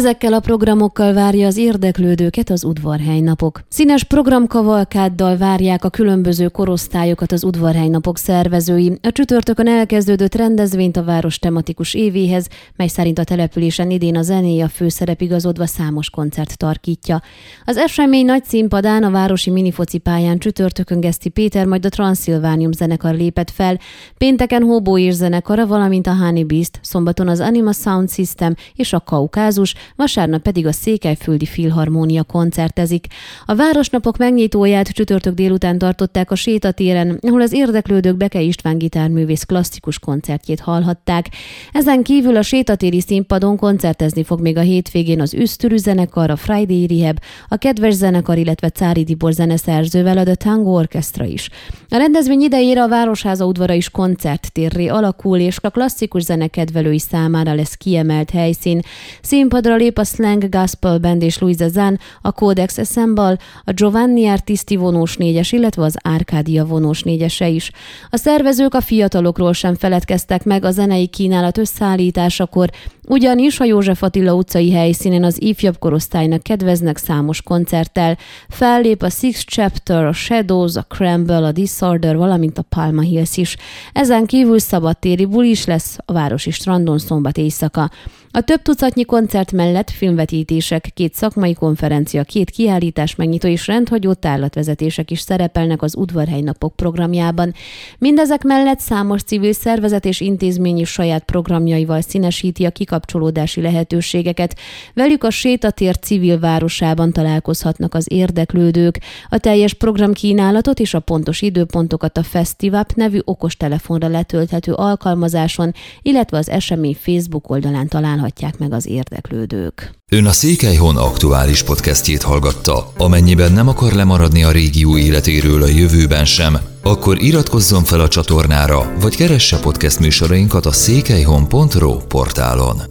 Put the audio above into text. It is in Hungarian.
Ezekkel a programokkal várja az érdeklődőket az udvarhely napok. Színes programkavalkáddal várják a különböző korosztályokat az udvarhely napok szervezői. A csütörtökön elkezdődött rendezvényt a város tematikus évéhez, mely szerint a településen idén a zené a főszerep igazodva számos koncert tarkítja. Az esemény nagy színpadán a városi minifoci pályán csütörtökön Geszti Péter, majd a Transylvanium zenekar lépett fel, pénteken Hobó és zenekara, valamint a Honey Beast, szombaton az Anima Sound System és a Kaukázus, vasárnap pedig a Székelyföldi Filharmónia koncertezik. A Városnapok megnyitóját csütörtök délután tartották a sétatéren, ahol az érdeklődők Beke István gitárművész klasszikus koncertjét hallhatták. Ezen kívül a sétatéri színpadon koncertezni fog még a hétvégén az Üsztürű zenekar, a Friday Rehab, a Kedves zenekar, illetve Cári Dibor zeneszerzővel a The Tango Orchestra is. A rendezvény idejére a Városháza udvara is koncerttérré alakul, és a klasszikus zenekedvelői számára lesz kiemelt helyszín. Színpadra lép a Slang Gospel Band és Louisa Zan, a Codex Assemble, a Giovanni Artisti vonós négyes, illetve az Arcadia vonós négyese is. A szervezők a fiatalokról sem feledkeztek meg a zenei kínálat összeállításakor, ugyanis a József Attila utcai helyszínen az ifjabb korosztálynak kedveznek számos koncerttel. Fellép a Six Chapter, a Shadows, a Cramble, a Disorder, valamint a Palma Hills is. Ezen kívül szabadtéri buli is lesz a városi strandon szombat éjszaka. A több tucatnyi koncert mellett filmvetítések, két szakmai konferencia, két kiállítás megnyitó és rendhagyó tárlatvezetések is szerepelnek az Udvarhely Napok programjában. Mindezek mellett számos civil szervezet és intézmény is saját programjaival színesíti a kikapcsolódási lehetőségeket. Velük a sétatér civil városában találkozhatnak az érdeklődők. A teljes programkínálatot és a pontos időpontokat a Festivap nevű okostelefonra letölthető alkalmazáson, illetve az esemény Facebook oldalán találhatják meg az érdeklődők. Ön a Székelyhon aktuális podcastjét hallgatta. Amennyiben nem akar lemaradni a régió életéről a jövőben sem, akkor iratkozzon fel a csatornára, vagy keresse podcast műsorainkat a székelyhon.pro portálon.